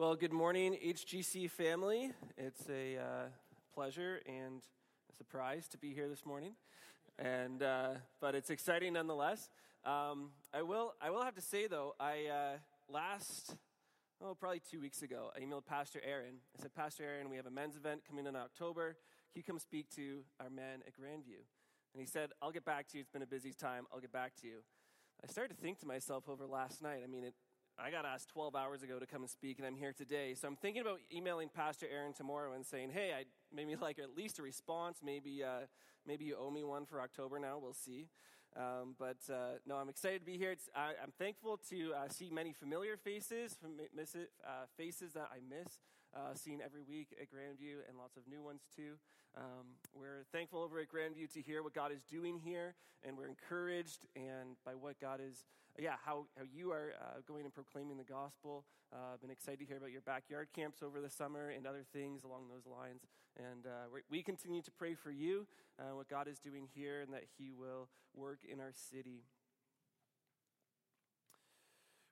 Well, good morning, HGC family. It's a uh, pleasure and a surprise to be here this morning, and uh, but it's exciting nonetheless. Um, I will I will have to say though, I uh, last oh probably two weeks ago, I emailed Pastor Aaron. I said, Pastor Aaron, we have a men's event coming in October. Can you come speak to our men at Grandview? And he said, I'll get back to you. It's been a busy time. I'll get back to you. I started to think to myself over last night. I mean, it, I got asked 12 hours ago to come and speak, and I'm here today. So I'm thinking about emailing Pastor Aaron tomorrow and saying, hey, I maybe like at least a response. Maybe, uh, maybe you owe me one for October now. We'll see. Um, but uh, no, I'm excited to be here. I, am thankful to uh, see many familiar faces, miss it, uh, faces that I miss uh, seeing every week at Grandview, and lots of new ones too. Um, we're thankful over at Grandview to hear what God is doing here, and we're encouraged and by what God is, yeah, how, how you are uh, going and proclaiming the gospel. I've been excited to hear about your backyard camps over the summer and other things along those lines. And uh, we continue to pray for you, uh, what God is doing here, and that He will work in our city.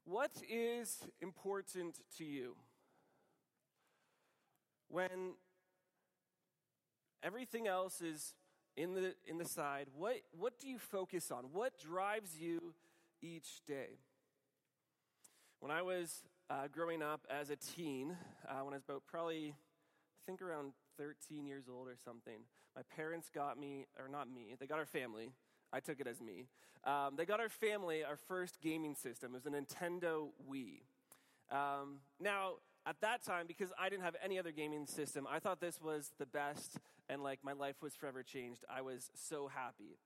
What is important to you? When everything else is in the, in the side, what, what do you focus on? What drives you each day? When I was uh, growing up as a teen, uh, when I was about probably, I think around 13 years old or something. My parents got me, or not me, they got our family. I took it as me. Um, they got our family our first gaming system. It was a Nintendo Wii. Um, now, at that time, because I didn't have any other gaming system, I thought this was the best, and like my life was forever changed. I was so happy.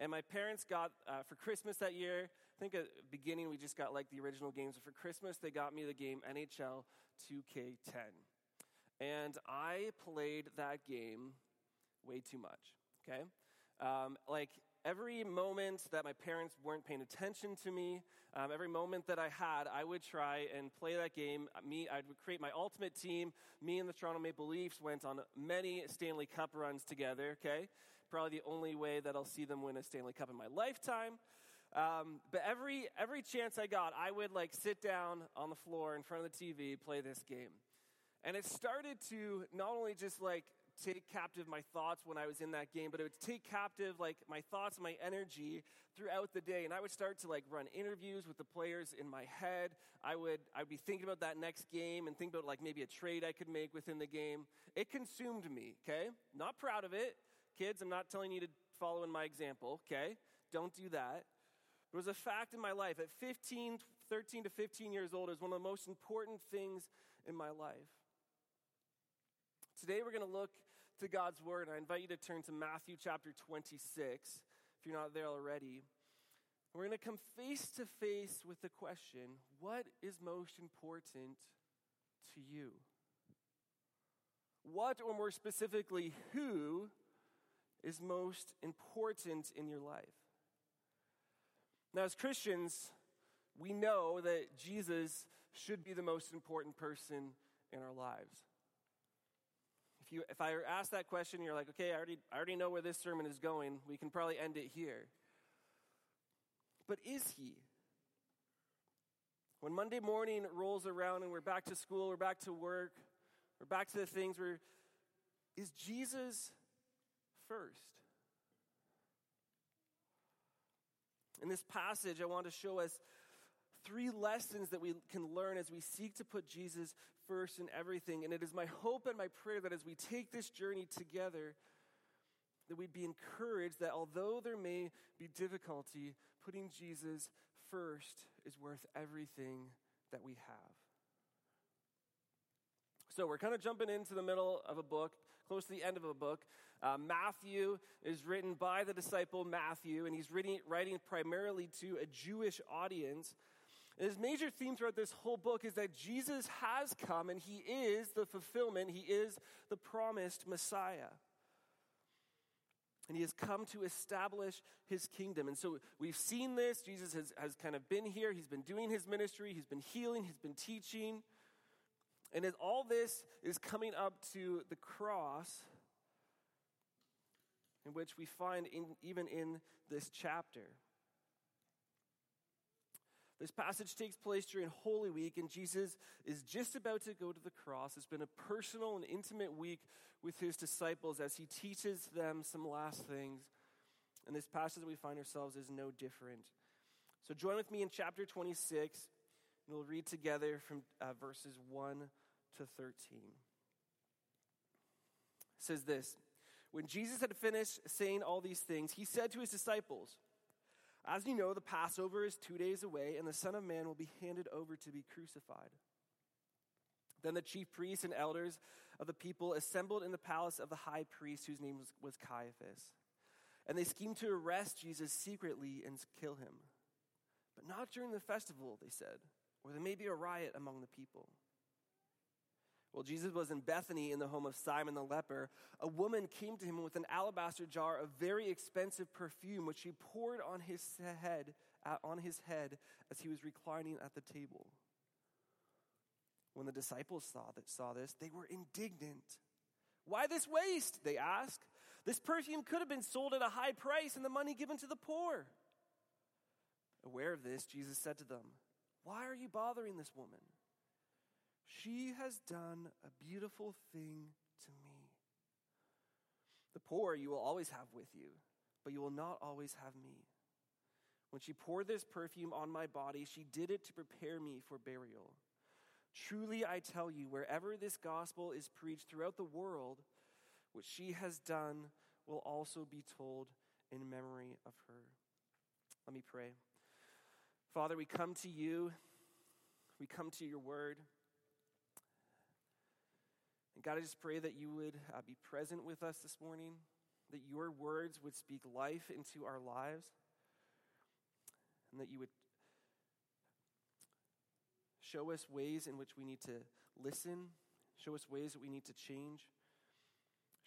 And my parents got, uh, for Christmas that year, I think at the beginning we just got like the original games, but for Christmas they got me the game NHL 2K10. And I played that game way too much, okay? Um, like, every moment that my parents weren't paying attention to me, um, every moment that I had, I would try and play that game. Me, I would create my ultimate team. Me and the Toronto Maple Leafs went on many Stanley Cup runs together, okay? Probably the only way that I'll see them win a Stanley Cup in my lifetime. Um, but every, every chance I got, I would like sit down on the floor in front of the TV, play this game. And it started to not only just like take captive my thoughts when I was in that game, but it would take captive like my thoughts, my energy throughout the day. And I would start to like run interviews with the players in my head. I would I'd be thinking about that next game and think about like maybe a trade I could make within the game. It consumed me, okay? Not proud of it. Kids, I'm not telling you to follow in my example, okay? Don't do that. It was a fact in my life. At 15, 13 to 15 years old, it was one of the most important things in my life. Today we're going to look to God's Word. And I invite you to turn to Matthew chapter 26, if you're not there already. We're going to come face to face with the question what is most important to you? What, or more specifically, who is most important in your life? Now, as Christians, we know that Jesus should be the most important person in our lives. If, you, if I ask that question, you're like, okay, I already, I already know where this sermon is going. We can probably end it here. But is he? When Monday morning rolls around and we're back to school, we're back to work, we're back to the things where, is Jesus first? In this passage, I want to show us three lessons that we can learn as we seek to put Jesus first in everything. And it is my hope and my prayer that as we take this journey together, that we'd be encouraged that although there may be difficulty, putting Jesus first is worth everything that we have. So we're kind of jumping into the middle of a book, close to the end of a book. Uh, Matthew is written by the disciple Matthew, and he's writing, writing primarily to a Jewish audience. And his major theme throughout this whole book is that Jesus has come and he is the fulfillment, he is the promised Messiah. And he has come to establish his kingdom. And so we've seen this. Jesus has, has kind of been here. He's been doing his ministry. He's been healing. He's been teaching. And as all this is coming up to the cross, in which we find in, even in this chapter. This passage takes place during Holy Week, and Jesus is just about to go to the cross. It's been a personal and intimate week with his disciples as he teaches them some last things. And this passage that we find ourselves is no different. So join with me in chapter 26, and we'll read together from uh, verses 1 to 13. It says this When Jesus had finished saying all these things, he said to his disciples, as you know, the Passover is two days away, and the Son of Man will be handed over to be crucified. Then the chief priests and elders of the people assembled in the palace of the high priest, whose name was, Caiaphas. And they schemed to arrest Jesus secretly and kill him. But not during the festival, they said, or there may be a riot among the people. While Jesus was in Bethany in the home of Simon the leper, a woman came to him with an alabaster jar of very expensive perfume, which she poured on his head, uh, on his head as he was reclining at the table. When the disciples saw, that, saw this, they were indignant. Why this waste? They asked. This perfume could have been sold at a high price and the money given to the poor. Aware of this, Jesus said to them, Why are you bothering this woman? She has done a beautiful thing to me. The poor you will always have with you, but you will not always have me. When she poured this perfume on my body, she did it to prepare me for burial. Truly, I tell you, wherever this gospel is preached throughout the world, what she has done will also be told in memory of her. Let me pray. Father, we come to you, we come to your word. And God, I just pray that you would uh, be present with us this morning, that your words would speak life into our lives, and that you would show us ways in which we need to listen, show us ways that we need to change,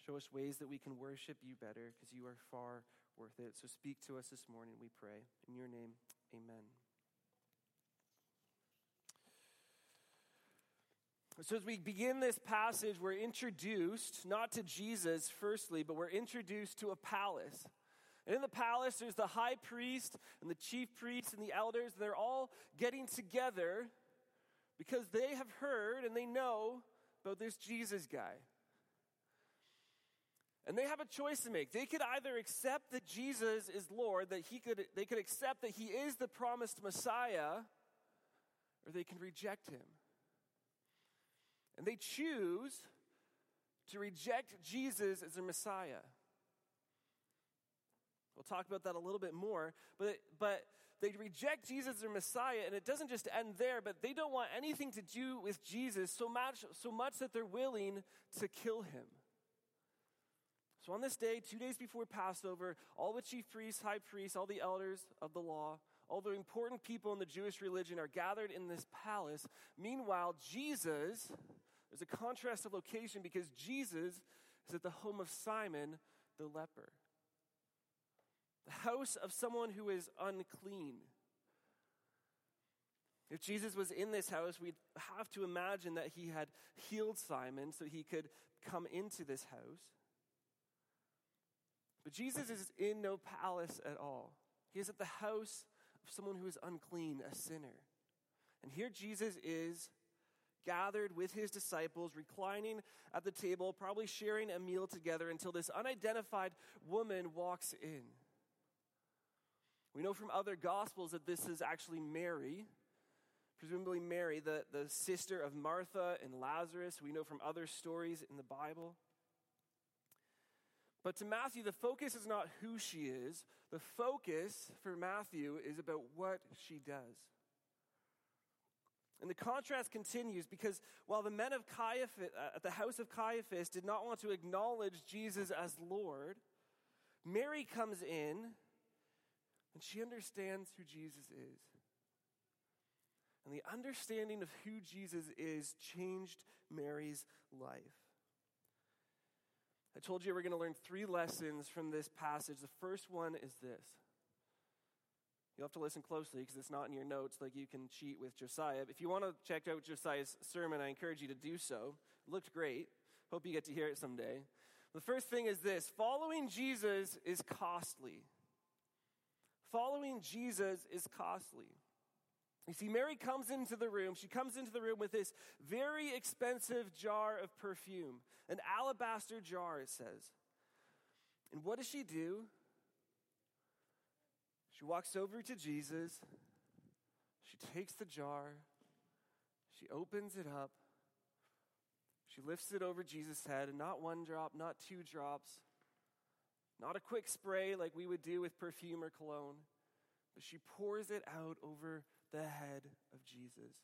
show us ways that we can worship you better because you are far worth it. So speak to us this morning, we pray. In your name, amen. So, as we begin this passage, we're introduced not to Jesus, firstly, but we're introduced to a palace. And in the palace, there's the high priest and the chief priests and the elders. And they're all getting together because they have heard and they know about this Jesus guy. And they have a choice to make. They could either accept that Jesus is Lord, that he could, they could accept that he is the promised Messiah, or they can reject him. And they choose to reject Jesus as their Messiah. We'll talk about that a little bit more, but, but they reject Jesus as their Messiah, and it doesn't just end there, but they don't want anything to do with Jesus so much, so much that they're willing to kill him. So on this day, two days before Passover, all the chief priests, high priests, all the elders of the law, all the important people in the Jewish religion are gathered in this palace. Meanwhile, Jesus there's a contrast of location because Jesus is at the home of Simon the leper, the house of someone who is unclean. If Jesus was in this house, we'd have to imagine that he had healed Simon so he could come into this house. But Jesus is in no palace at all. He is at the house of someone who is unclean, a sinner. And here Jesus is gathered with his disciples, reclining at the table, probably sharing a meal together until this unidentified woman walks in. We know from other gospels that this is actually Mary, presumably Mary, the, the sister of Martha and Lazarus. We know from other stories in the Bible. But to Matthew, the focus is not who she is. The focus for Matthew is about what she does. And the contrast continues because while the men of Caiaphas, uh, at the house of Caiaphas did not want to acknowledge Jesus as Lord, Mary comes in and she understands who Jesus is. And the understanding of who Jesus is changed Mary's life. I told you we're going to learn three lessons from this passage. The first one is this You'll have to listen closely because it's not in your notes like you can cheat with Josiah. If you want to check out Josiah's sermon, I encourage you to do so. It looked great. Hope you get to hear it someday. The first thing is this following Jesus is costly. Following Jesus is costly. You see, Mary comes into the room. She comes into the room with this very expensive jar of perfume, an alabaster jar, it says. And what does she do? She walks over to Jesus. She takes the jar. She opens it up. She lifts it over Jesus' head, and not one drop, not two drops, not a quick spray like we would do with perfume or cologne, but she pours it out over the head of Jesus.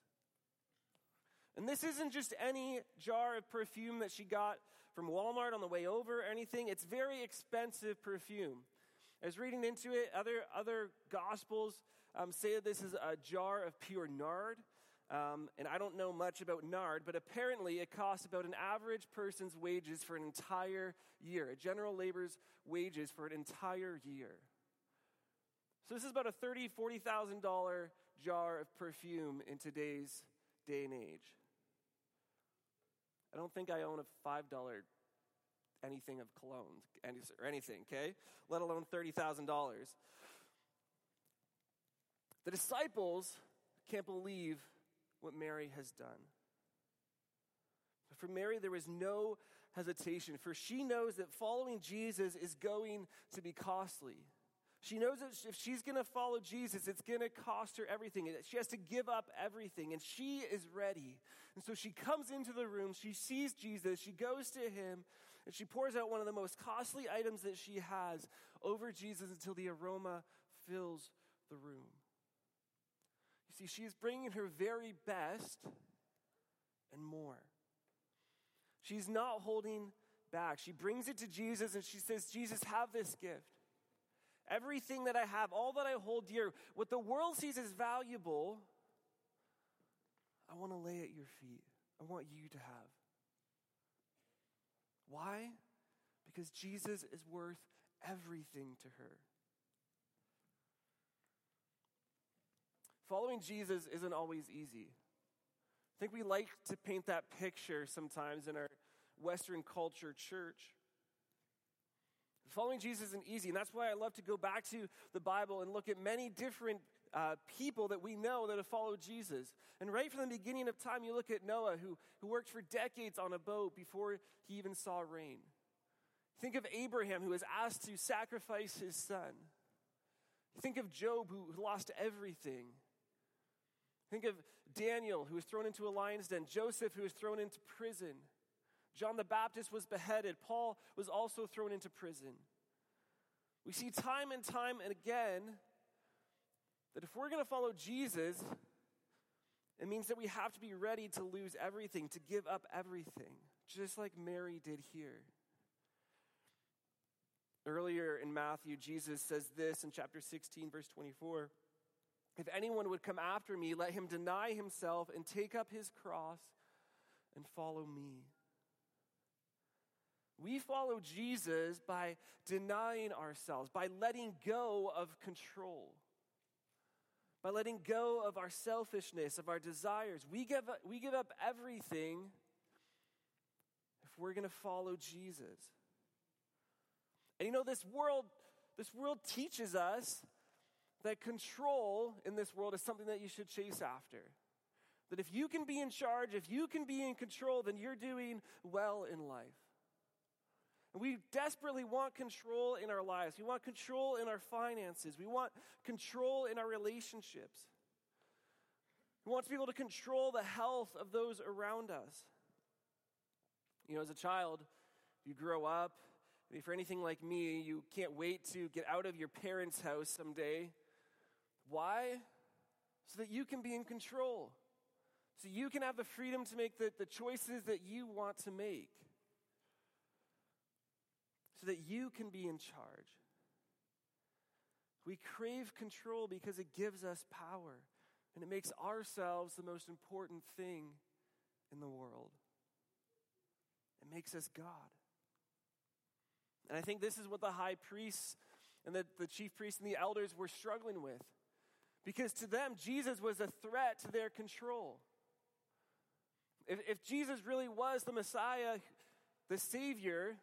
And this isn't just any jar of perfume that she got from Walmart on the way over or anything. It's very expensive perfume. Was reading into it, other, other gospels um, say this is a jar of pure nard. Um, and I don't know much about nard, but apparently it costs about an average person's wages for an entire year, a general labor's wages for an entire year. So this is about a thirty, forty thousand dollar jar of perfume in today's day and age. I don't think I own a five dollar anything of cologne or anything, okay? Let alone thirty thousand dollars. The disciples can't believe what Mary has done. For Mary, there was no hesitation, for she knows that following Jesus is going to be costly. She knows that if she's going to follow Jesus, it's going to cost her everything. She has to give up everything, and she is ready. And so she comes into the room, she sees Jesus, she goes to him, and she pours out one of the most costly items that she has over Jesus until the aroma fills the room. You see, she is bringing her very best and more. She's not holding back. She brings it to Jesus and she says, Jesus, have this gift. Everything that I have, all that I hold dear, what the world sees as valuable, I want to lay at your feet. I want you to have. Why? Because Jesus is worth everything to her. Following Jesus isn't always easy. I think we like to paint that picture sometimes in our Western culture church. Following Jesus isn't easy, and that's why I love to go back to the Bible and look at many different uh, people that we know that have followed Jesus. And right from the beginning of time, you look at Noah, who, who worked for decades on a boat before he even saw rain. Think of Abraham, who was asked to sacrifice his son. Think of Job, who lost everything. Think of Daniel, who was thrown into a lion's den, Joseph, who was thrown into prison. John the Baptist was beheaded. Paul was also thrown into prison. We see time and time and again that if we're going to follow Jesus, it means that we have to be ready to lose everything, to give up everything, just like Mary did here. Earlier in Matthew, Jesus says this in chapter 16, verse 24 If anyone would come after me, let him deny himself and take up his cross and follow me. We follow Jesus by denying ourselves, by letting go of control, by letting go of our selfishness, of our desires. We give, up, we give up everything if we're going to follow Jesus. And you know, this world, this world teaches us that control in this world is something that you should chase after. That if you can be in charge, if you can be in control, then you're doing well in life. And we desperately want control in our lives. We want control in our finances. We want control in our relationships. We want to be able to control the health of those around us. You know, as a child, you grow up, if you're anything like me, you can't wait to get out of your parents' house someday. Why? So that you can be in control. So you can have the freedom to make the, the choices that you want to make so that you can be in charge. We crave control because it gives us power and it makes ourselves the most important thing in the world. It makes us God. And I think this is what the high priests and the, the chief priests and the elders were struggling with. Because to them, Jesus was a threat to their control. If, if Jesus really was the Messiah, the Savior,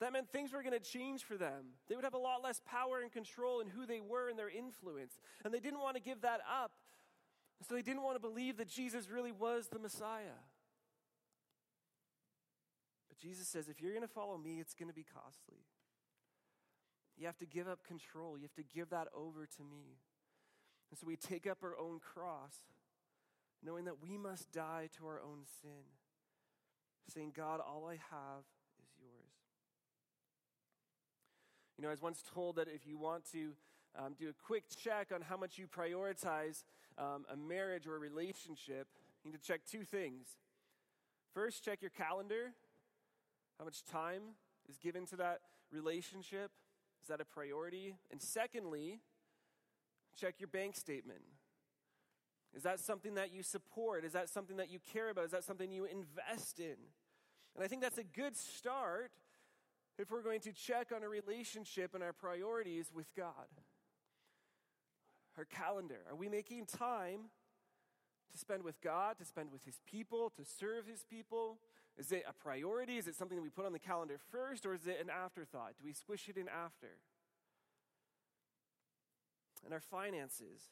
that meant things were going to change for them. They would have a lot less power and control in who they were and their influence. And they didn't want to give that up So they didn't want to believe that Jesus really was the Messiah. But Jesus says, if you're going to follow me, it's going to be costly. You have to give up control, you have to give that over to me. And so we take up our own cross, knowing that we must die to our own sin, saying, God, all I have is yours. You know, I was once told that if you want to um, do a quick check on how much you prioritize um, a marriage or a relationship, you need to check two things. First, check your calendar. How much time is given to that relationship? Is that a priority? And secondly, check your bank statement. Is that something that you support? Is that something that you care about? Is that something you invest in? And I think that's a good start if we're going to check on a relationship and our priorities with God. Our calendar. Are we making time to spend with God, to spend with His people, to serve His people? Is it a priority? Is it something that we put on the calendar first, or is it an afterthought? Do we squish it in after? And our finances.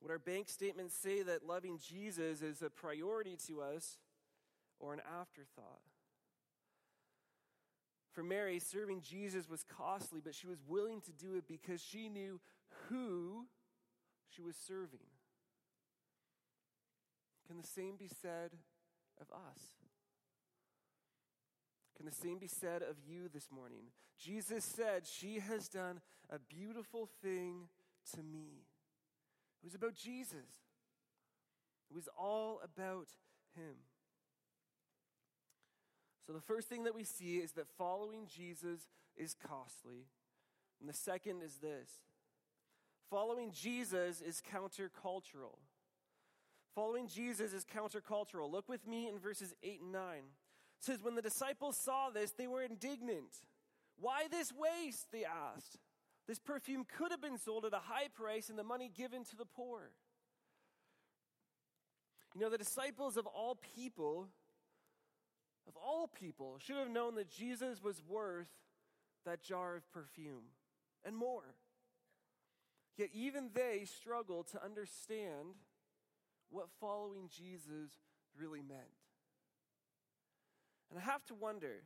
Would our bank statements say that loving Jesus is a priority to us or an afterthought? For Mary, serving Jesus was costly, but she was willing to do it because she knew who she was serving. Can the same be said of us? Can the same be said of you this morning? Jesus said, She has done a beautiful thing to me. It was about Jesus, it was all about Him. So, the first thing that we see is that following Jesus is costly. And the second is this following Jesus is countercultural. Following Jesus is countercultural. Look with me in verses 8 and 9. It says, When the disciples saw this, they were indignant. Why this waste? They asked. This perfume could have been sold at a high price and the money given to the poor. You know, the disciples of all people of all people, should have known that Jesus was worth that jar of perfume and more. Yet even they struggled to understand what following Jesus really meant. And I have to wonder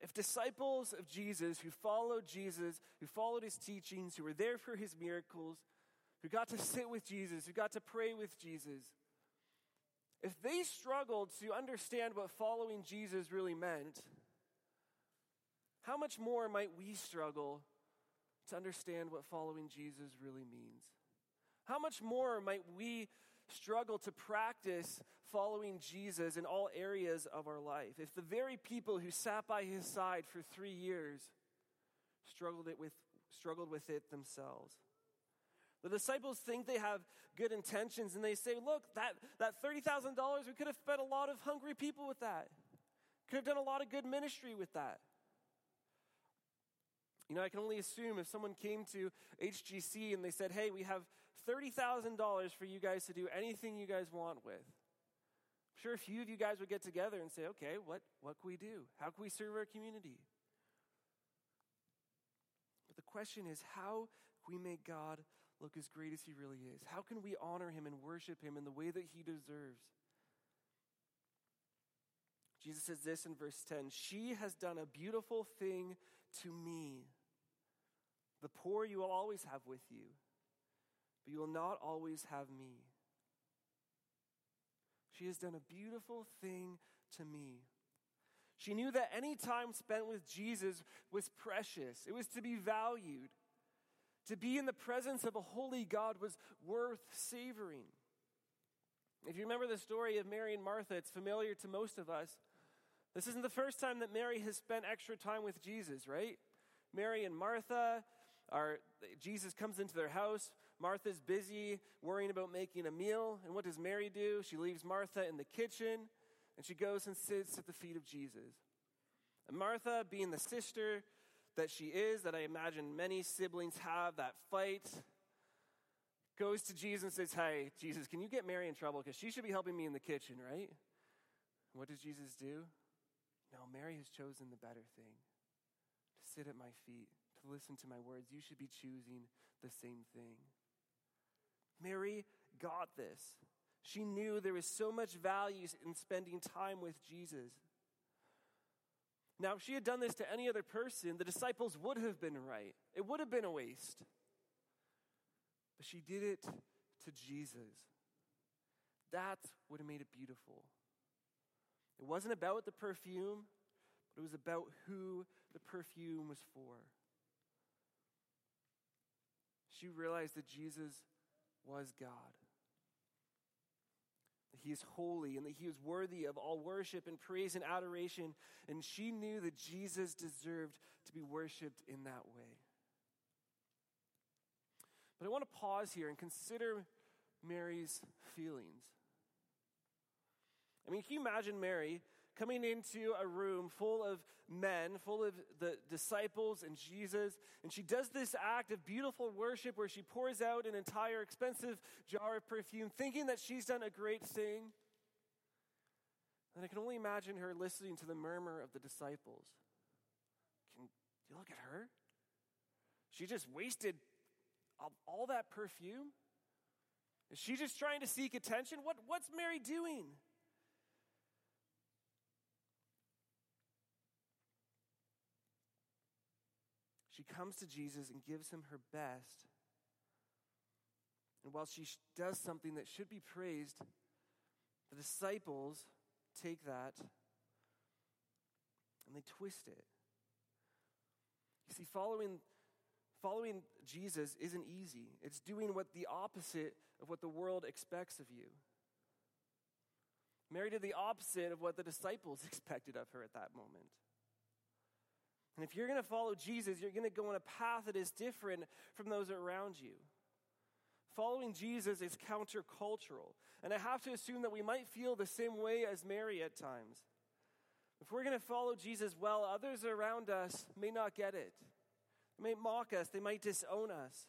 if disciples of Jesus who followed Jesus, who followed his teachings, who were there for his miracles, who got to sit with Jesus, who got to pray with Jesus, if they struggled to understand what following Jesus really meant, how much more might we struggle to understand what following Jesus really means? How much more might we struggle to practice following Jesus in all areas of our life? If the very people who sat by his side for three years struggled, it with, struggled with it themselves. The disciples think they have good intentions and they say, look, that, that $30,000, we could have fed a lot of hungry people with that. Could have done a lot of good ministry with that. You know, I can only assume if someone came to HGC and they said, hey, we have $30,000 for you guys to do anything you guys want with. I'm sure a few of you guys would get together and say, okay, what, what can we do? How can we serve our community? But the question is, how can we make God look as great as he really is? How can we honor him and worship him in the way that he deserves? Jesus says this in verse 10 She has done a beautiful thing to me. The poor you will always have with you, but you will not always have me. She has done a beautiful thing to me. She knew that any time spent with Jesus was precious, it was to be valued. To be in the presence of a holy God was worth savoring. If you remember the story of Mary and Martha, it's familiar to most of us. This isn't the first time that Mary has spent extra time with Jesus, right? Mary and Martha are, Jesus comes into their house. Martha's busy worrying about making a meal. And what does Mary do? She leaves Martha in the kitchen and she goes and sits at the feet of Jesus. And Martha, being the sister, that she is, that I imagine many siblings have, that fight, goes to Jesus and says, Hey, Jesus, can you get Mary in trouble? Because she should be helping me in the kitchen, right? What does Jesus do? No, Mary has chosen the better thing to sit at my feet, to listen to my words. You should be choosing the same thing. Mary got this. She knew there was so much value in spending time with Jesus. Now, if she had done this to any other person, the disciples would have been right. It would have been a waste. But she did it to Jesus. That's what made it beautiful. It wasn't about the perfume, but it was about who the perfume was for. She realized that Jesus was God, He is holy, and that He was worthy of all worship and praise and adoration. And she knew that Jesus deserved to be worshiped in that way. But I want to pause here and consider Mary's feelings. I mean, can you imagine Mary coming into a room full of men, full of the disciples and Jesus, and she does this act of beautiful worship where she pours out an entire expensive jar of perfume, thinking that she's done a great thing. And I can only imagine her listening to the murmur of the disciples. Can you look at her? She just wasted all that perfume? Is she just trying to seek attention? What, what's Mary doing? She comes to Jesus and gives him her best. And while she does something that should be praised, the disciples take that and they twist it. You see, following, following Jesus isn't easy, it's doing what the opposite of what the world expects of you. Mary did the opposite of what the disciples expected of her at that moment. And if you're going to follow Jesus, you're going to go on a path that is different from those around you. Following Jesus is countercultural. And I have to assume that we might feel the same way as Mary at times. If we're going to follow Jesus well, others around us may not get it. They might mock us, they might disown us.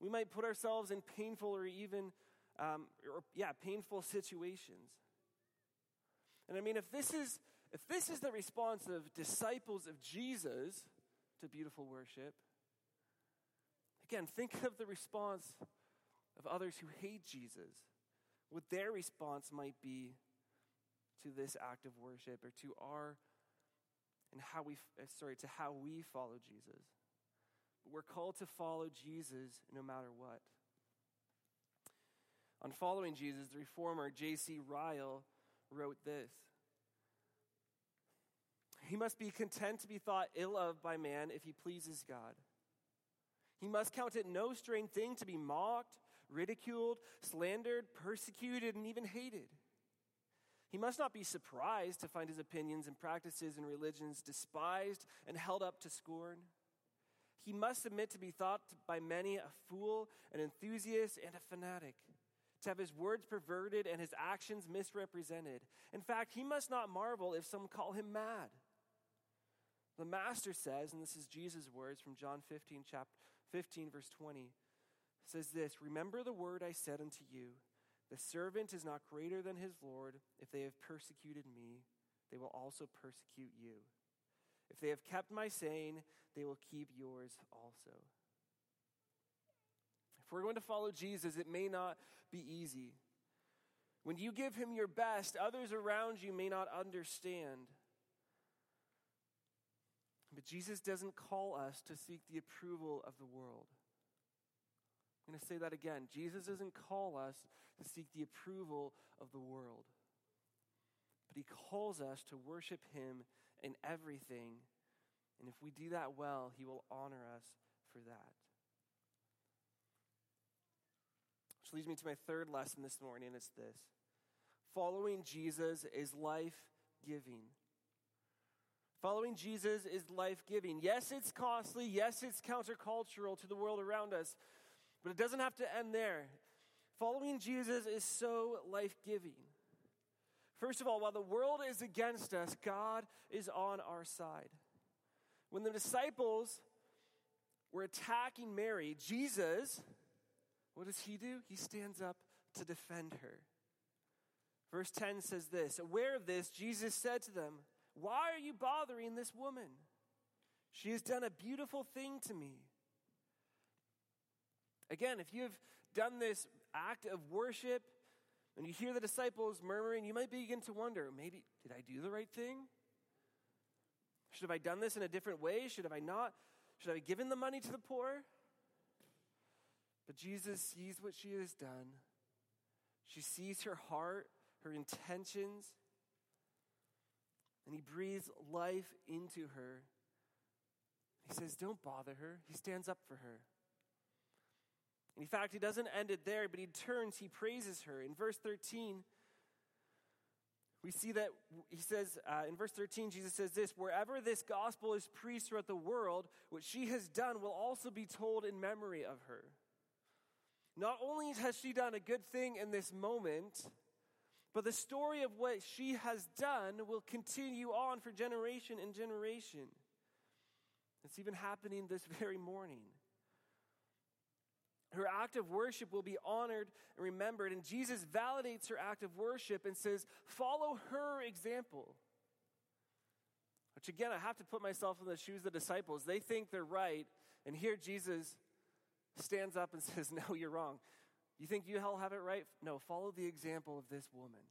We might put ourselves in painful or even, um, or, yeah, painful situations. And I mean, if this is if this is the response of disciples of Jesus to beautiful worship, again, think of the response of others who hate Jesus, what their response might be to this act of worship or to our and how we uh, sorry to how we follow Jesus. We're called to follow Jesus no matter what. On following Jesus, the reformer J.C. Ryle wrote this he must be content to be thought ill of by man if he pleases God. He must count it no strange thing to be mocked, ridiculed, slandered, persecuted, and even hated. He must not be surprised to find his opinions and practices and religions despised and held up to scorn. He must admit to be thought by many a fool, an enthusiast, and a fanatic, to have his words perverted and his actions misrepresented. In fact, he must not marvel if some call him mad. The master says, and this is Jesus' words from John 15, chapter 15, verse 20, says this Remember the word I said unto you. The servant is not greater than his Lord. If they have persecuted me, they will also persecute you. If they have kept my saying, they will keep yours also. If we're going to follow Jesus, it may not be easy. When you give him your best, others around you may not understand. But Jesus doesn't call us to seek the approval of the world. I'm going to say that again. Jesus doesn't call us to seek the approval of the world, but he calls us to worship him in everything. And if we do that well, he will honor us for that. Which leads me to my third lesson this morning. It's this following Jesus is life giving. Following Jesus is life giving. Yes, it's costly. Yes, it's countercultural to the world around us, but it doesn't have to end there. Following Jesus is so life giving. First of all, while the world is against us, God is on our side. When the disciples were attacking Mary, Jesus, what does he do? He stands up to defend her. Verse 10 says this Aware of this, Jesus said to them, why are you bothering this woman? She has done a beautiful thing to me. Again, if you have done this act of worship and you hear the disciples murmuring, you might begin to wonder maybe, did I do the right thing? Should have I done this in a different way? Should have I not? Should I have given the money to the poor? But Jesus sees what she has done. She sees her heart, her intentions, and he breathes life into her. He says, Don't bother her. He stands up for her. In fact, he doesn't end it there, but he turns, he praises her. In verse 13, we see that he says, uh, in verse 13, Jesus says this Wherever this gospel is preached throughout the world, what she has done will also be told in memory of her. Not only has she done a good thing in this moment, but the story of what she has done will continue on for generation and generation. It's even happening this very morning. Her act of worship will be honored and remembered, and Jesus validates her act of worship and says, Follow her example. Which again, I have to put myself in the shoes of the disciples. They think they're right, and here Jesus stands up and says, No, you're wrong. You think you all have it right? No, follow the example of this woman,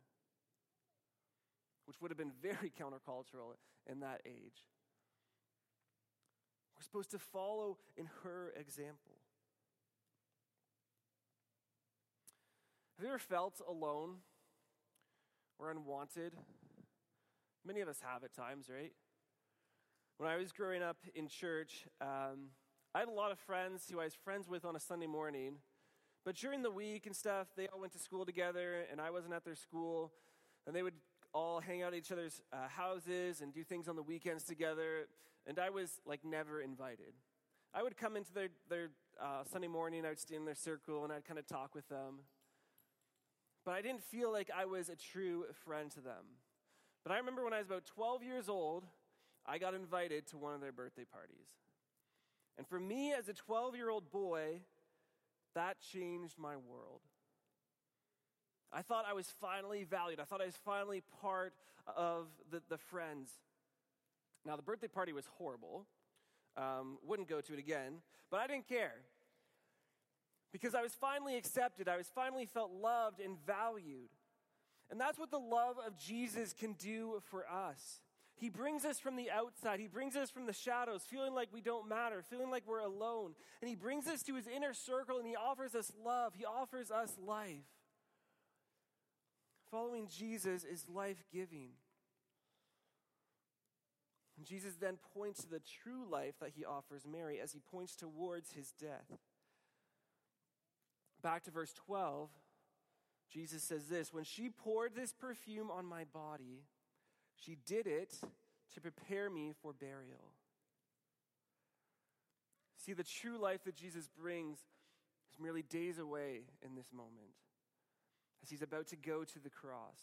which would have been very countercultural in that age. We're supposed to follow in her example. Have you ever felt alone or unwanted? Many of us have at times, right? When I was growing up in church, um, I had a lot of friends who I was friends with on a Sunday morning. But during the week and stuff, they all went to school together, and I wasn't at their school. And they would all hang out at each other's uh, houses and do things on the weekends together. And I was like never invited. I would come into their, their uh, Sunday morning, I would stay in their circle, and I'd kind of talk with them. But I didn't feel like I was a true friend to them. But I remember when I was about 12 years old, I got invited to one of their birthday parties. And for me, as a 12 year old boy, that changed my world. I thought I was finally valued. I thought I was finally part of the, the friends. Now, the birthday party was horrible. Um, wouldn't go to it again, but I didn't care because I was finally accepted. I was finally felt loved and valued. And that's what the love of Jesus can do for us. He brings us from the outside. He brings us from the shadows, feeling like we don't matter, feeling like we're alone. And He brings us to His inner circle and He offers us love. He offers us life. Following Jesus is life giving. And Jesus then points to the true life that He offers Mary as He points towards His death. Back to verse 12, Jesus says this When she poured this perfume on my body, she did it to prepare me for burial. See, the true life that Jesus brings is merely days away in this moment as he's about to go to the cross.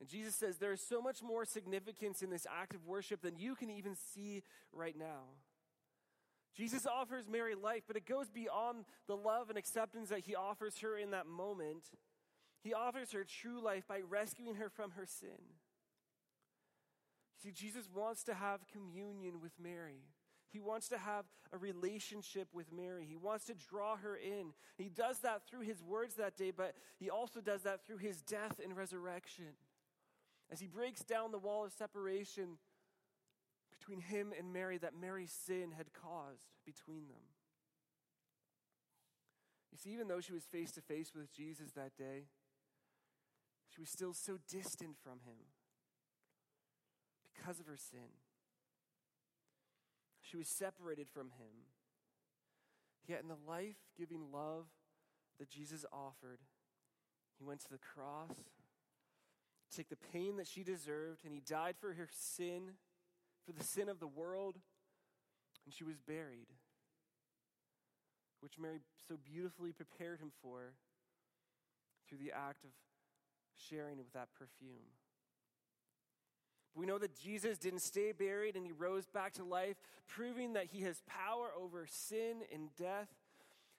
And Jesus says there is so much more significance in this act of worship than you can even see right now. Jesus offers Mary life, but it goes beyond the love and acceptance that he offers her in that moment. He offers her true life by rescuing her from her sin. See, Jesus wants to have communion with Mary. He wants to have a relationship with Mary. He wants to draw her in. He does that through his words that day, but he also does that through his death and resurrection. As he breaks down the wall of separation between him and Mary that Mary's sin had caused between them. You see, even though she was face to face with Jesus that day, she was still so distant from him because of her sin. She was separated from him. Yet, in the life giving love that Jesus offered, he went to the cross, to take the pain that she deserved, and he died for her sin for the sin of the world, and she was buried, which Mary so beautifully prepared him for through the act of sharing with that perfume. We know that Jesus didn't stay buried and he rose back to life, proving that he has power over sin and death.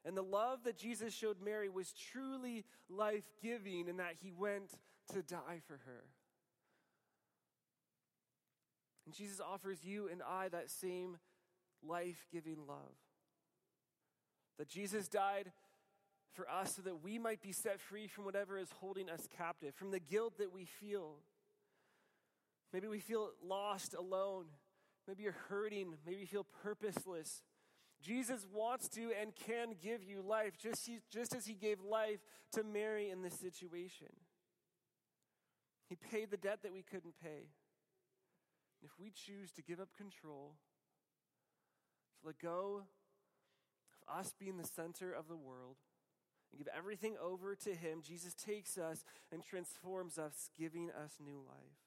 And the love that Jesus showed Mary was truly life giving in that he went to die for her. And Jesus offers you and I that same life giving love. That Jesus died for us so that we might be set free from whatever is holding us captive, from the guilt that we feel. Maybe we feel lost, alone. Maybe you're hurting. Maybe you feel purposeless. Jesus wants to and can give you life, just, just as he gave life to Mary in this situation. He paid the debt that we couldn't pay. And if we choose to give up control, to let go of us being the center of the world, and give everything over to Him, Jesus takes us and transforms us, giving us new life.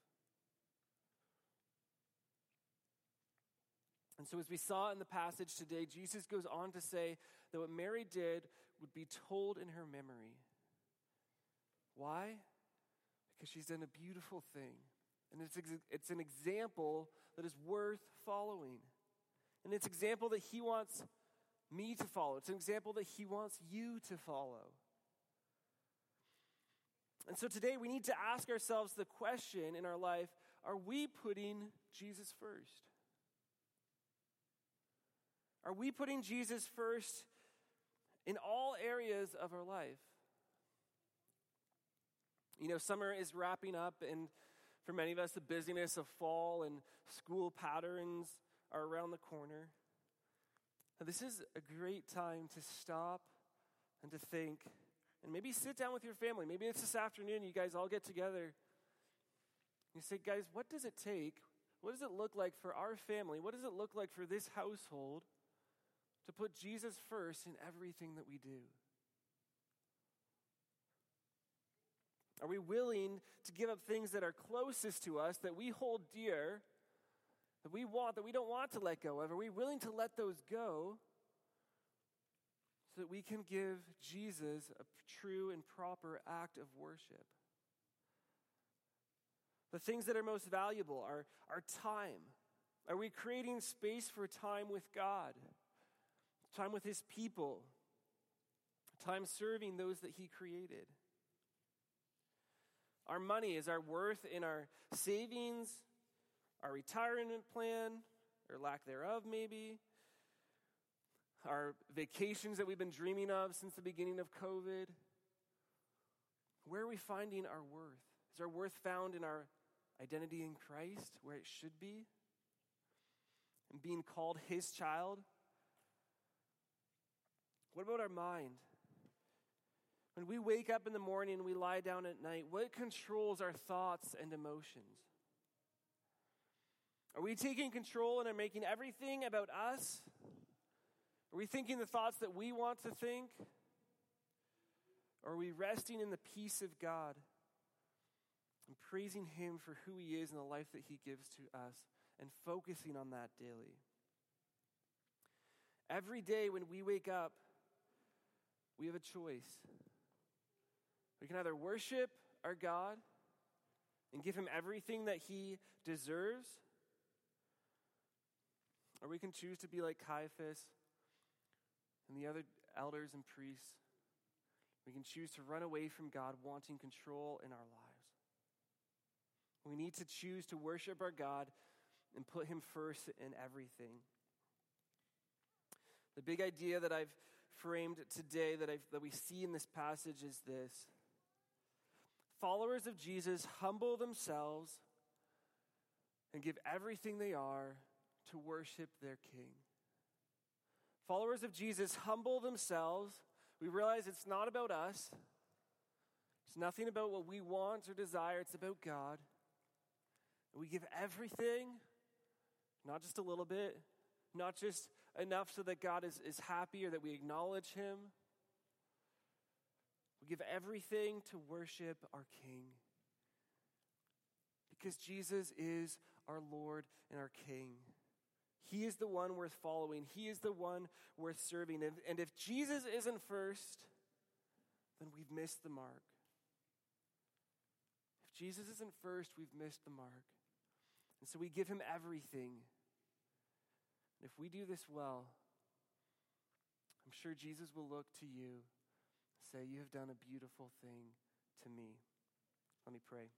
And so, as we saw in the passage today, Jesus goes on to say that what Mary did would be told in her memory. Why? Because she's done a beautiful thing. And it's, it's an example that is worth following. And it's an example that he wants me to follow. It's an example that he wants you to follow. And so today we need to ask ourselves the question in our life are we putting Jesus first? Are we putting Jesus first in all areas of our life? You know, summer is wrapping up, and for many of us, the busyness of fall and school patterns are around the corner. Now, this is a great time to stop and to think, and maybe sit down with your family. Maybe it's this afternoon, you guys all get together. You say, guys, what does it take? What does it look like for our family? What does it look like for this household to put Jesus first in everything that we do? Are we willing to give up things that are closest to us, that we hold dear, that we want, that we don't want to let go of? Are we willing to let those go so that we can give Jesus a true and proper act of worship? The things that are most valuable are our time. Are we creating space for time with God, time with His people, time serving those that He created? Our money is our worth in our savings, our retirement plan, or lack thereof, maybe. Our vacations that we've been dreaming of since the beginning of COVID. Where are we finding our worth? Is our worth found in our identity in Christ, where it should be? And being called His child? What about our mind? When we wake up in the morning and we lie down at night, what controls our thoughts and emotions? Are we taking control and are making everything about us? Are we thinking the thoughts that we want to think? Or are we resting in the peace of God and praising Him for who He is and the life that He gives to us and focusing on that daily? Every day when we wake up, we have a choice. We can either worship our God and give him everything that he deserves, or we can choose to be like Caiaphas and the other elders and priests. We can choose to run away from God, wanting control in our lives. We need to choose to worship our God and put him first in everything. The big idea that I've framed today that, I've, that we see in this passage is this followers of Jesus humble themselves and give everything they are to worship their King. Followers of Jesus humble themselves. We realize it's not about us, it's nothing about what we want or desire, it's about God. And we give everything, not just a little bit, not just enough so that God is, is happy or that we acknowledge Him we give everything to worship our King. Because Jesus is our Lord and our King. He is the one worth following, He is the one worth serving. And, and if Jesus isn't first, then we've missed the mark. If Jesus isn't first, we've missed the mark. And so we give Him everything. And if we do this well, I'm sure Jesus will look to you say, You have done a beautiful thing to me. Let me pray.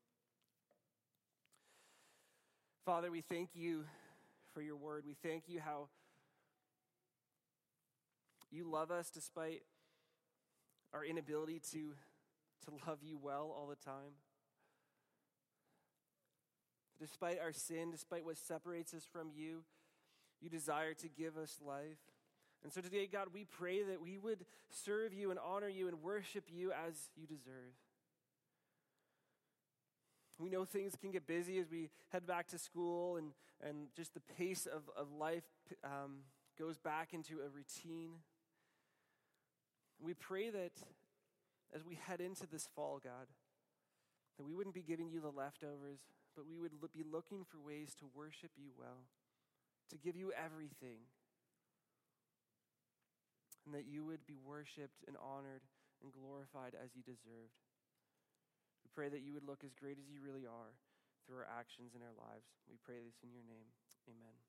Father, we thank you for your word. We thank you how You love us despite our inability to, to love you well all the time. Despite our sin, despite what separates us from you, you desire to give us life. And so today, God, we pray that we would serve you and honor you and worship you as you deserve. We know things can get busy as we head back to school, and, and just the pace of, of life um, goes back into a routine. We pray that as we head into this fall, God, that we wouldn't be giving you the leftovers, but we would be looking for ways to worship you well, to give you everything, and that you would be worshiped and honored and glorified as you deserved. We pray that you would look as great as you really are through our actions in our lives. We pray this in your name. Amen.